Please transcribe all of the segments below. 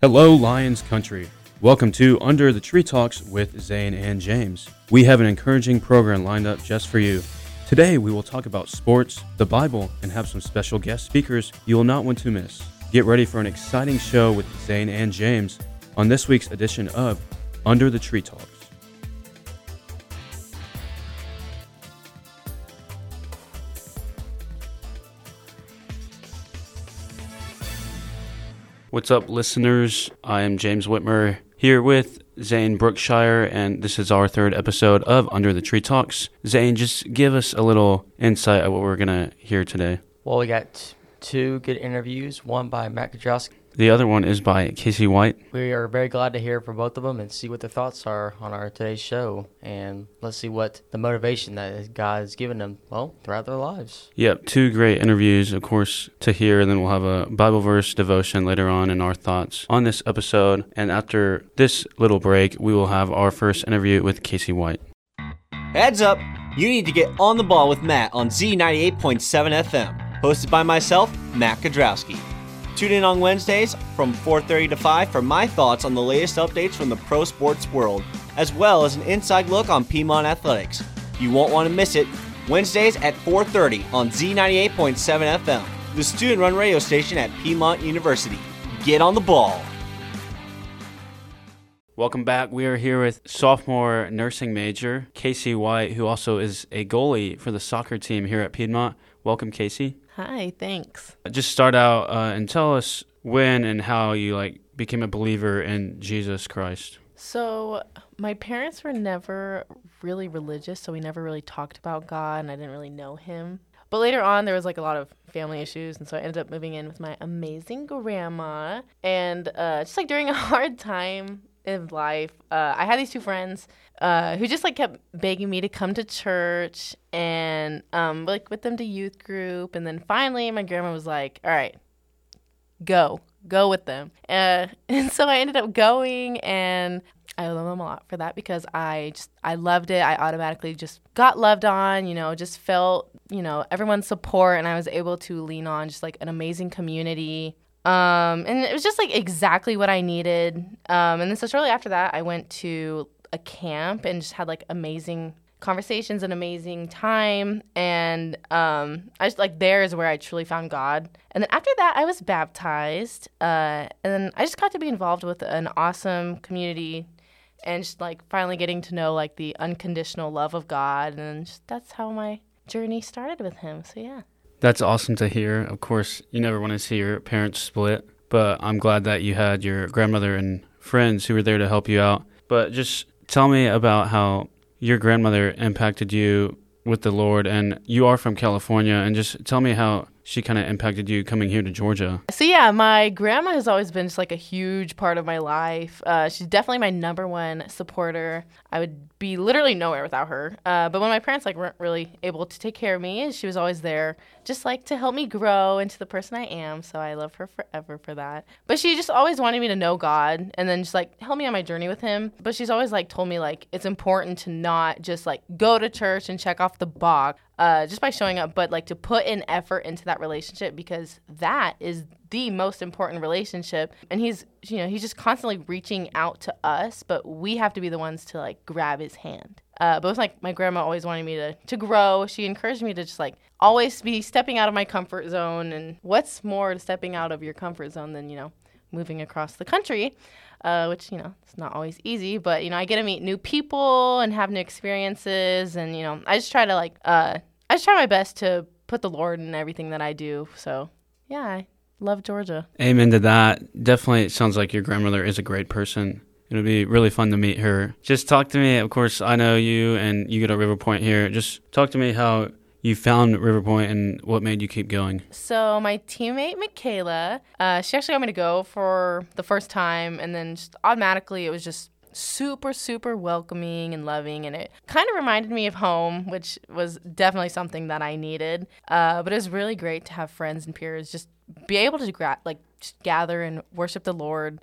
Hello, Lions Country. Welcome to Under the Tree Talks with Zane and James. We have an encouraging program lined up just for you. Today, we will talk about sports, the Bible, and have some special guest speakers you will not want to miss. Get ready for an exciting show with Zane and James on this week's edition of Under the Tree Talks. What's up, listeners? I am James Whitmer here with Zane Brookshire, and this is our third episode of Under the Tree Talks. Zane, just give us a little insight of what we're going to hear today. Well, we got two good interviews, one by Matt Kudrowski. The other one is by Casey White. We are very glad to hear from both of them and see what their thoughts are on our today's show. And let's see what the motivation that God has given them, well, throughout their lives. Yep, two great interviews, of course, to hear. And then we'll have a Bible verse devotion later on and our thoughts on this episode. And after this little break, we will have our first interview with Casey White. Heads up, you need to get on the ball with Matt on Z98.7 FM, hosted by myself, Matt Kudrowski. Tune in on Wednesdays from 4:30 to 5 for my thoughts on the latest updates from the pro sports world, as well as an inside look on Piedmont athletics. You won't want to miss it. Wednesdays at 4:30 on Z98.7 FM, the student-run radio station at Piedmont University. Get on the ball. Welcome back. We are here with sophomore nursing major Casey White, who also is a goalie for the soccer team here at Piedmont. Welcome, Casey. Hi, thanks. Just start out uh, and tell us when and how you like became a believer in Jesus Christ. So, my parents were never really religious, so we never really talked about God, and I didn't really know Him. But later on, there was like a lot of family issues, and so I ended up moving in with my amazing grandma. And uh, just like during a hard time in life, uh, I had these two friends uh, who just like kept begging me to come to church and um, like with them to youth group. And then finally, my grandma was like, "All right, go, go with them." Uh, and so I ended up going, and I love them a lot for that because I just I loved it. I automatically just got loved on, you know, just felt you know everyone's support, and I was able to lean on just like an amazing community. Um, and it was just like exactly what I needed. Um, and then so shortly after that, I went to a camp and just had like amazing conversations and amazing time. And um i just like there is where i truly found god. And then after that i was baptized uh and then i just got to be involved with an awesome community and just like finally getting to know like the unconditional love of god. And just, that's how my journey started with him. So yeah That's awesome to hear. Of course, you never want to see your parents split, but I'm glad that you had your grandmother and friends who were there to help you out. But just tell me about how your grandmother impacted you with the Lord, and you are from California, and just tell me how she kind of impacted you coming here to Georgia. So yeah, my grandma has always been just like a huge part of my life. Uh, she's definitely my number one supporter. I would be literally nowhere without her. Uh, but when my parents like weren't really able to take care of me, she was always there, just like to help me grow into the person I am. So I love her forever for that. But she just always wanted me to know God and then just like help me on my journey with Him. But she's always like told me like it's important to not just like go to church and check off the box uh, just by showing up, but like to put in effort into that relationship because that is the most important relationship. And he's, you know, he's just constantly reaching out to us, but we have to be the ones to like grab his hand. Uh, but with like my grandma always wanted me to to grow. She encouraged me to just like always be stepping out of my comfort zone. And what's more to stepping out of your comfort zone than you know moving across the country? uh, which you know it's not always easy but you know i get to meet new people and have new experiences and you know i just try to like uh, i just try my best to put the lord in everything that i do so yeah love georgia Amen to that. Definitely, it sounds like your grandmother is a great person. It'll be really fun to meet her. Just talk to me. Of course, I know you, and you go to River Point here. Just talk to me how you found River Point and what made you keep going. So my teammate Michaela, uh, she actually got me to go for the first time, and then just automatically it was just super super welcoming and loving, and it kind of reminded me of home, which was definitely something that I needed. Uh, but it was really great to have friends and peers just be able to gra- like gather and worship the Lord.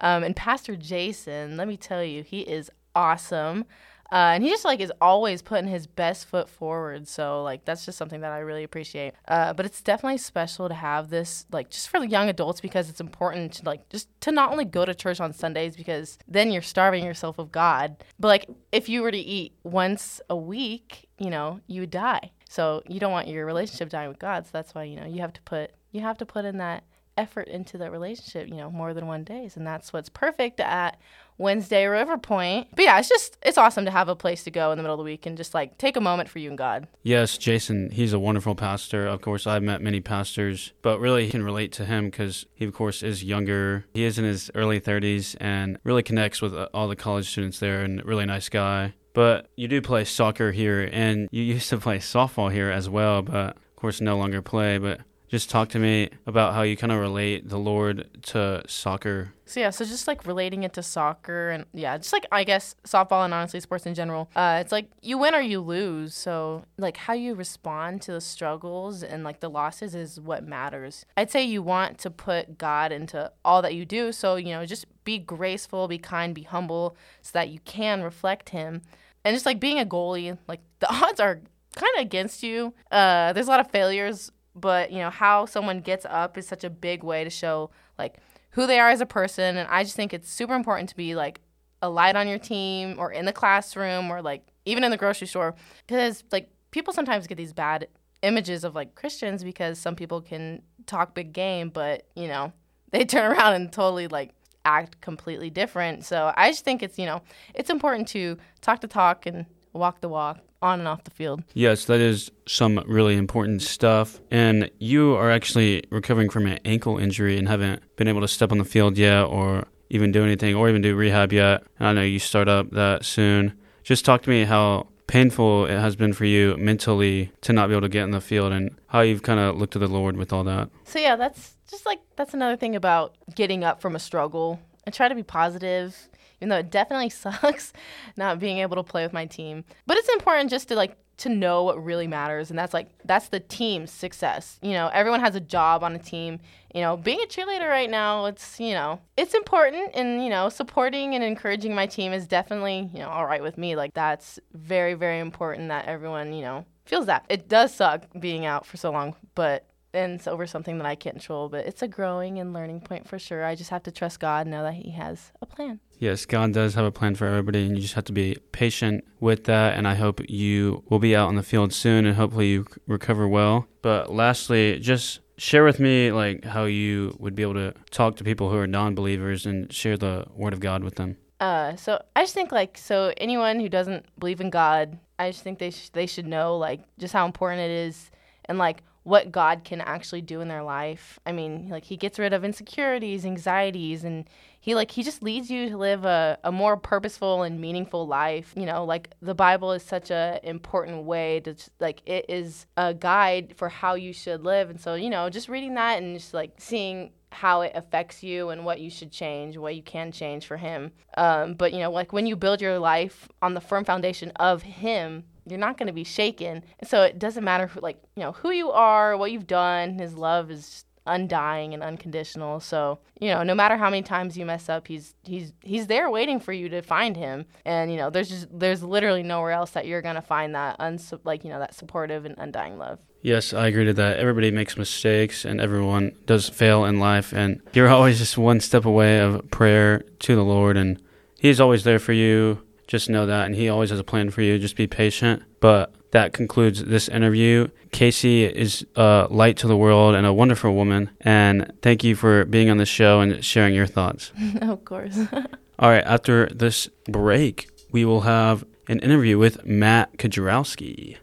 Um, and Pastor Jason, let me tell you, he is awesome. Uh, and he just like is always putting his best foot forward. So like that's just something that I really appreciate. Uh, but it's definitely special to have this like just for the young adults because it's important to like just to not only go to church on Sundays because then you're starving yourself of God, but like if you were to eat once a week, you know, you would die. So you don't want your relationship dying with God. So that's why you know you have to put you have to put in that effort into the relationship, you know, more than one days. And that's what's perfect at Wednesday River Point. But yeah, it's just it's awesome to have a place to go in the middle of the week and just like take a moment for you and God. Yes, Jason, he's a wonderful pastor. Of course, I've met many pastors, but really can relate to him because he, of course, is younger. He is in his early 30s and really connects with uh, all the college students there and really nice guy. But you do play soccer here, and you used to play softball here as well, but of course, no longer play. But just talk to me about how you kind of relate the Lord to soccer. So yeah, so just like relating it to soccer and yeah, just like I guess softball and honestly sports in general. Uh, it's like you win or you lose. So like how you respond to the struggles and like the losses is what matters. I'd say you want to put God into all that you do. So you know just be graceful, be kind, be humble, so that you can reflect Him. And just like being a goalie, like the odds are kind of against you. Uh, there's a lot of failures but you know how someone gets up is such a big way to show like who they are as a person and i just think it's super important to be like a light on your team or in the classroom or like even in the grocery store because like people sometimes get these bad images of like christians because some people can talk big game but you know they turn around and totally like act completely different. So i just think it's you know it's important to talk the talk and walk the walk on and off the field. Yes, that is some really important stuff. And you are actually recovering from an ankle injury and haven't been able to step on the field yet or even do anything or even do rehab yet. And I know you start up that soon. Just talk to me how painful it has been for you mentally to not be able to get in the field and how you've kind of looked to the Lord with all that. So, yeah, that's just like that's another thing about getting up from a struggle. I try to be positive even though it definitely sucks not being able to play with my team. But it's important just to like to know what really matters and that's like that's the team's success. You know everyone has a job on a team. You know being a cheerleader right now it's you know it's important and you know supporting and encouraging my team is definitely you know all right with me. Like that's very very important that everyone you know feels that. It does suck being out for so long but and it's over something that I can't control, but it's a growing and learning point for sure. I just have to trust God and know that He has a plan. Yes, God does have a plan for everybody, and you just have to be patient with that. And I hope you will be out on the field soon, and hopefully you recover well. But lastly, just share with me like how you would be able to talk to people who are non-believers and share the word of God with them. Uh, so I just think like so anyone who doesn't believe in God, I just think they sh- they should know like just how important it is and like what God can actually do in their life. I mean, like he gets rid of insecurities, anxieties, and he like he just leads you to live a, a more purposeful and meaningful life. You know, like the Bible is such a important way to like it is a guide for how you should live. And so, you know, just reading that and just like seeing how it affects you and what you should change, what you can change for him. Um, but you know, like when you build your life on the firm foundation of him, you're not going to be shaken. So it doesn't matter who, like, you know, who you are, what you've done. His love is undying and unconditional. So, you know, no matter how many times you mess up, he's he's he's there waiting for you to find him. And, you know, there's just there's literally nowhere else that you're going to find that uns- like, you know, that supportive and undying love. Yes, I agree to that. Everybody makes mistakes and everyone does fail in life and you're always just one step away of prayer to the Lord and he's always there for you just know that. And He always has a plan for you. Just be patient. But that concludes this interview. Casey is a light to the world and a wonderful woman. And thank you for being on the show and sharing your thoughts. of course. All right. After this break, we will have an interview with Matt Kajrowski.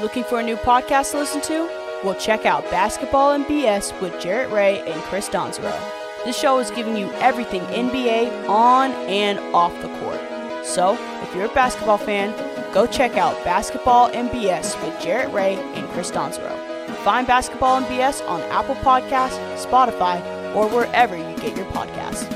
Looking for a new podcast to listen to? Well, check out Basketball and BS with Jarrett Ray and Chris Donzero. This show is giving you everything NBA on and off the court. So, if you're a basketball fan, go check out Basketball and BS with Jarrett Ray and Chris Donzero. Find Basketball and BS on Apple Podcasts, Spotify, or wherever you get your podcasts.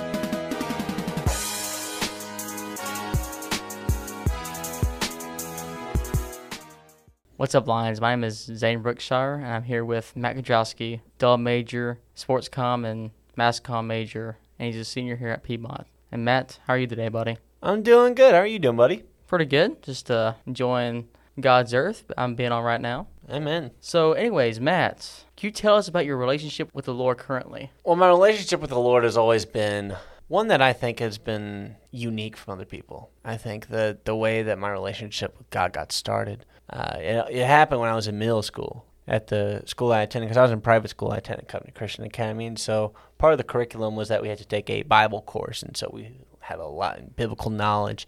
What's up, Lions? My name is Zane Brookshire, and I'm here with Matt Kajrowski, Dub major, sports com, and mass com major, and he's a senior here at Piedmont. And Matt, how are you today, buddy? I'm doing good. How are you doing, buddy? Pretty good. Just uh, enjoying God's earth. I'm being on right now. Amen. So, anyways, Matt, can you tell us about your relationship with the Lord currently? Well, my relationship with the Lord has always been one that I think has been unique from other people. I think that the way that my relationship with God got started, uh, it, it happened when I was in middle school at the school I attended because I was in private school. I attended Covenant Christian Academy, and so part of the curriculum was that we had to take a Bible course, and so we had a lot of biblical knowledge.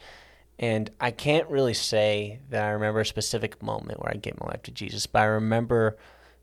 And I can't really say that I remember a specific moment where I gave my life to Jesus, but I remember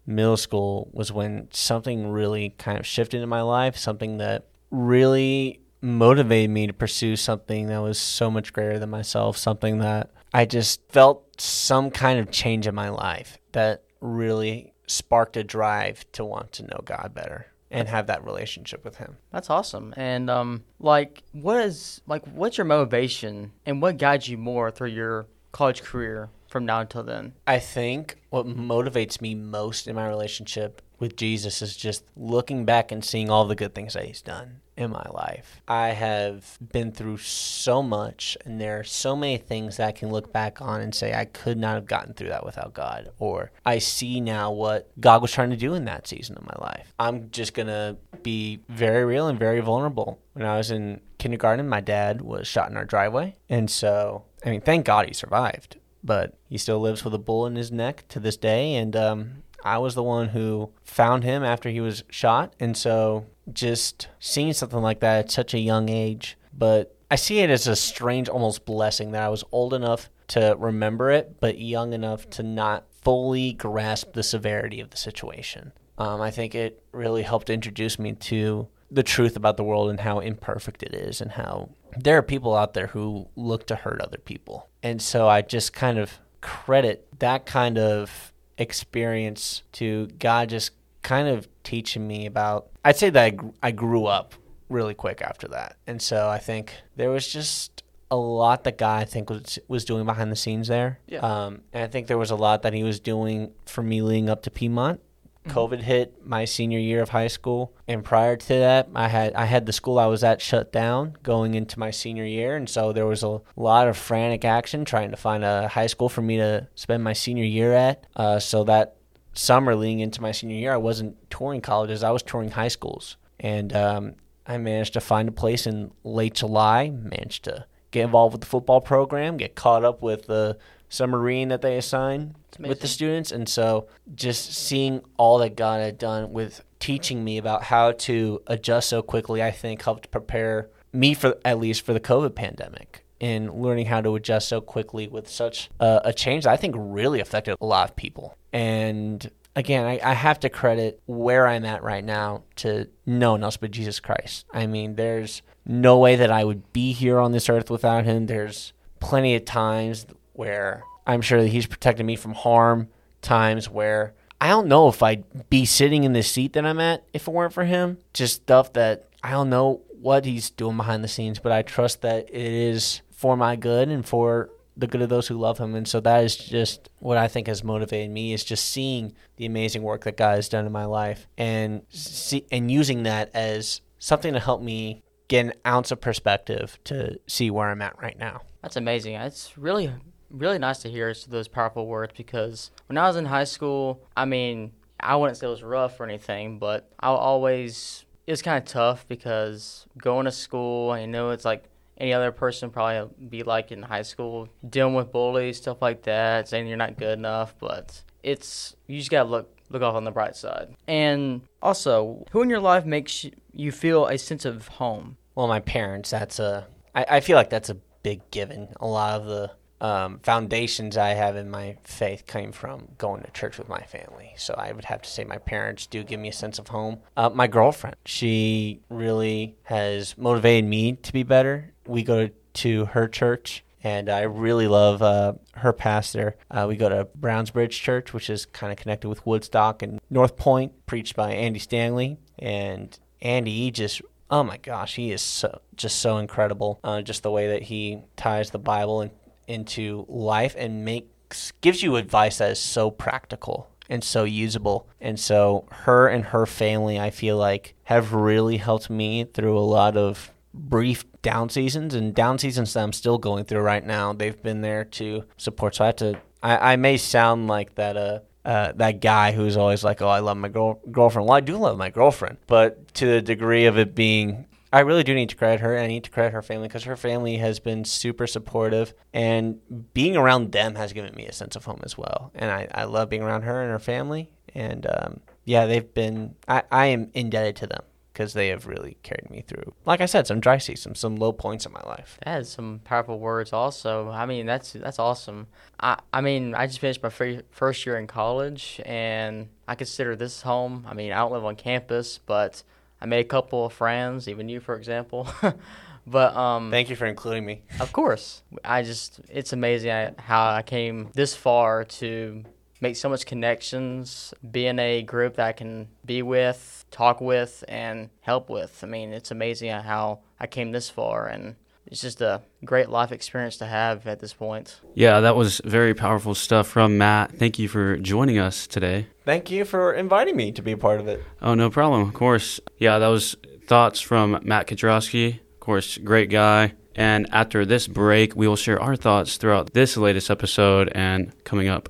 middle school was when something really kind of shifted in my life, something that really motivated me to pursue something that was so much greater than myself, something that I just felt some kind of change in my life that really sparked a drive to want to know God better and have that relationship with him. That's awesome. And um like what is like what's your motivation and what guides you more through your college career from now until then? I think what motivates me most in my relationship with Jesus is just looking back and seeing all the good things that he's done in my life. I have been through so much, and there are so many things that I can look back on and say, I could not have gotten through that without God. Or I see now what God was trying to do in that season of my life. I'm just going to be very real and very vulnerable. When I was in kindergarten, my dad was shot in our driveway. And so, I mean, thank God he survived. But he still lives with a bullet in his neck to this day. And um, I was the one who found him after he was shot. And so just seeing something like that at such a young age, but I see it as a strange, almost blessing that I was old enough to remember it, but young enough to not fully grasp the severity of the situation. Um, I think it really helped introduce me to the truth about the world and how imperfect it is, and how there are people out there who look to hurt other people. And so I just kind of credit that kind of experience to God just kind of teaching me about. I'd say that I, I grew up really quick after that, and so I think there was just a lot that God I think was was doing behind the scenes there. Yeah. Um, and I think there was a lot that He was doing for me leading up to Piedmont. COVID hit my senior year of high school, and prior to that, I had I had the school I was at shut down going into my senior year, and so there was a lot of frantic action trying to find a high school for me to spend my senior year at. Uh, so that summer leading into my senior year, I wasn't touring colleges; I was touring high schools, and um, I managed to find a place in late July. Managed to get involved with the football program, get caught up with the submarine that they assign with the students, and so just seeing all that God had done with teaching me about how to adjust so quickly, I think helped prepare me for at least for the COVID pandemic. In learning how to adjust so quickly with such a, a change that I think really affected a lot of people. And again, I, I have to credit where I'm at right now to no one else but Jesus Christ. I mean, there's no way that I would be here on this earth without him. There's plenty of times where I'm sure that he's protected me from harm, times where I don't know if I'd be sitting in the seat that I'm at if it weren't for him. Just stuff that I don't know what he's doing behind the scenes, but I trust that it is for my good and for the good of those who love him. And so that is just what I think has motivated me is just seeing the amazing work that God has done in my life and see, and using that as something to help me get an ounce of perspective to see where I'm at right now. That's amazing. It's really, really nice to hear those powerful words because when I was in high school, I mean, I wouldn't say it was rough or anything, but I always, it was kind of tough because going to school, I know it's like any other person probably be like in high school, dealing with bullies, stuff like that, saying you're not good enough, but it's, you just gotta look, look off on the bright side. And also, who in your life makes you feel a sense of home? Well, my parents, that's a, I, I feel like that's a big given. A lot of the um, foundations I have in my faith came from going to church with my family. So I would have to say my parents do give me a sense of home. Uh, my girlfriend, she really has motivated me to be better. We go to her church. And I really love uh, her pastor. Uh, we go to Browns Bridge Church, which is kind of connected with Woodstock and North Point, preached by Andy Stanley. And Andy, he just oh my gosh, he is so just so incredible. Uh, just the way that he ties the Bible in, into life and makes gives you advice that is so practical and so usable. And so her and her family, I feel like, have really helped me through a lot of brief down seasons and down seasons that I'm still going through right now. They've been there to support. So I have to. I, I may sound like that. Uh, uh, that guy who's always like, "Oh, I love my girl- girlfriend." Well, I do love my girlfriend, but to the degree of it being, I really do need to credit her. and I need to credit her family because her family has been super supportive, and being around them has given me a sense of home as well. And I, I love being around her and her family, and um, yeah, they've been. I, I am indebted to them because they have really carried me through. Like I said, some dry seasons, some low points in my life. That is some powerful words. Also, I mean that's that's awesome. I I mean I just finished my fir- first year in college, and I consider this home. I mean I don't live on campus, but I made a couple of friends, even you, for example. but um, Thank you for including me. of course, I just it's amazing I- how I came this far to make so much connections, be in a group that I can be with, talk with, and help with. I mean, it's amazing how I came this far, and it's just a great life experience to have at this point. Yeah, that was very powerful stuff from Matt. Thank you for joining us today. Thank you for inviting me to be a part of it. Oh, no problem. Of course. Yeah, that was thoughts from Matt Kudrowski. Of course, great guy. And after this break, we will share our thoughts throughout this latest episode and coming up.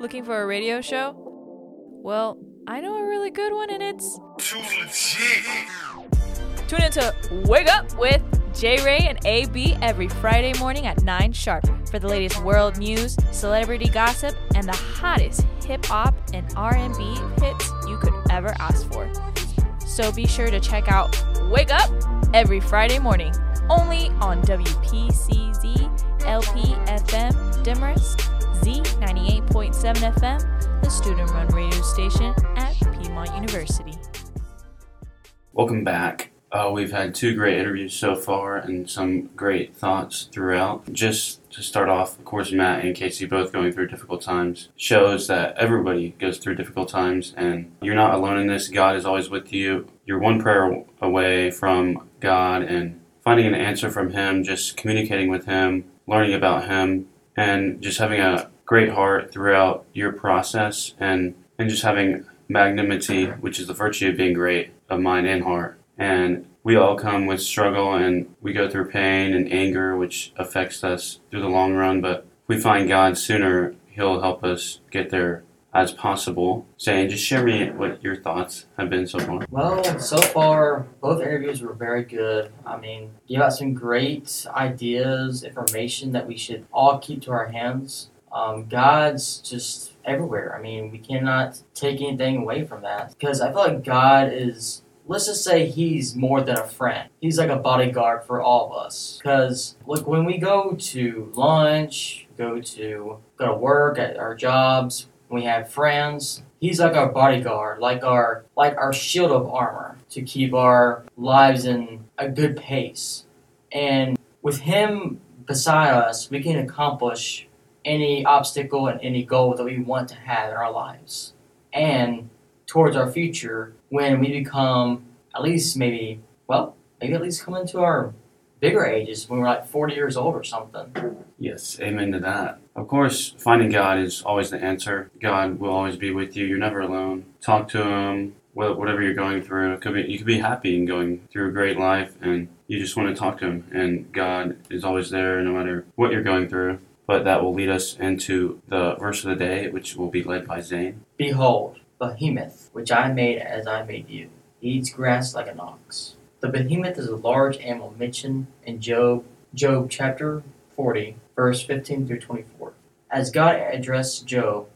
Looking for a radio show? Well, I know a really good one, and it's. Tune into Wake Up with J Ray and AB every Friday morning at 9 sharp for the latest world news, celebrity gossip, and the hottest hip hop and R&B hits you could ever ask for. So be sure to check out Wake Up every Friday morning, only on WPCZ LP FM Demorest Z98.7 FM, the student run radio station at Piedmont University. Welcome back. Uh, we've had two great interviews so far and some great thoughts throughout. Just to start off, of course, Matt and Casey both going through difficult times shows that everybody goes through difficult times and you're not alone in this. God is always with you. You're one prayer away from God and finding an answer from Him, just communicating with Him, learning about Him, and just having a great heart throughout your process and, and just having magnanimity, which is the virtue of being great of mind and heart. And we all come with struggle and we go through pain and anger, which affects us through the long run. But if we find God sooner, He'll help us get there as possible. Zane, just share me what your thoughts have been so far. Well, so far, both interviews were very good. I mean, gave out some great ideas, information that we should all keep to our hands. Um, God's just everywhere. I mean, we cannot take anything away from that because I feel like God is. Let's just say he's more than a friend. He's like a bodyguard for all of us. Because look, when we go to lunch, go to go to work at our jobs, we have friends. He's like our bodyguard, like our like our shield of armor to keep our lives in a good pace. And with him beside us, we can accomplish any obstacle and any goal that we want to have in our lives. And towards our future, when we become at least maybe well, maybe at least come into our bigger ages when we're like 40 years old or something. Yes, amen to that. Of course, finding God is always the answer. God will always be with you. You're never alone. Talk to Him. Whatever you're going through, it could be you could be happy and going through a great life, and you just want to talk to Him. And God is always there, no matter what you're going through. But that will lead us into the verse of the day, which will be led by Zane. Behold, behemoth, which I made as I made you, eats grass like an ox. The behemoth is a large animal mentioned in Job, Job chapter 40, verse 15 through 24. As God addressed Job,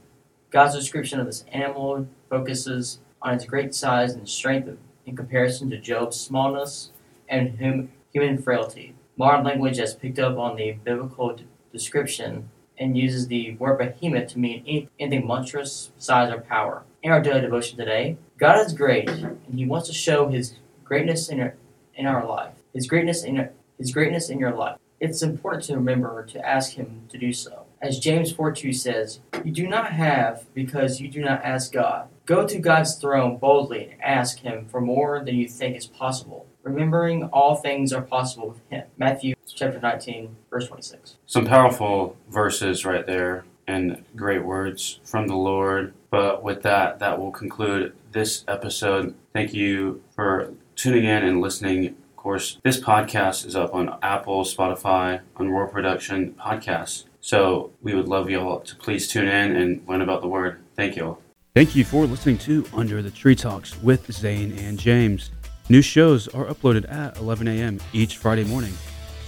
God's description of this animal focuses on its great size and strength in comparison to Job's smallness and hum- human frailty. Modern language has picked up on the biblical description and uses the word behemoth to mean anything monstrous, size, or power. In our daily devotion today, God is great, and He wants to show His greatness in our, in our life. His greatness in His greatness in your life. It's important to remember to ask Him to do so. As James 4 2 says, You do not have because you do not ask God. Go to God's throne boldly and ask Him for more than you think is possible, remembering all things are possible with Him. Matthew chapter 19, verse 26. Some powerful verses right there and great words from the Lord. But with that, that will conclude this episode. Thank you for tuning in and listening, of course, this podcast is up on Apple, Spotify, on Roar Production Podcasts. So we would love y'all to please tune in and learn about the word. Thank you all. Thank you for listening to Under the Tree Talks with Zane and James. New shows are uploaded at 11 a.m. each Friday morning.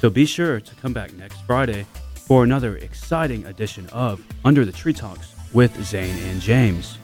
So be sure to come back next Friday for another exciting edition of Under the Tree Talks with Zane and James.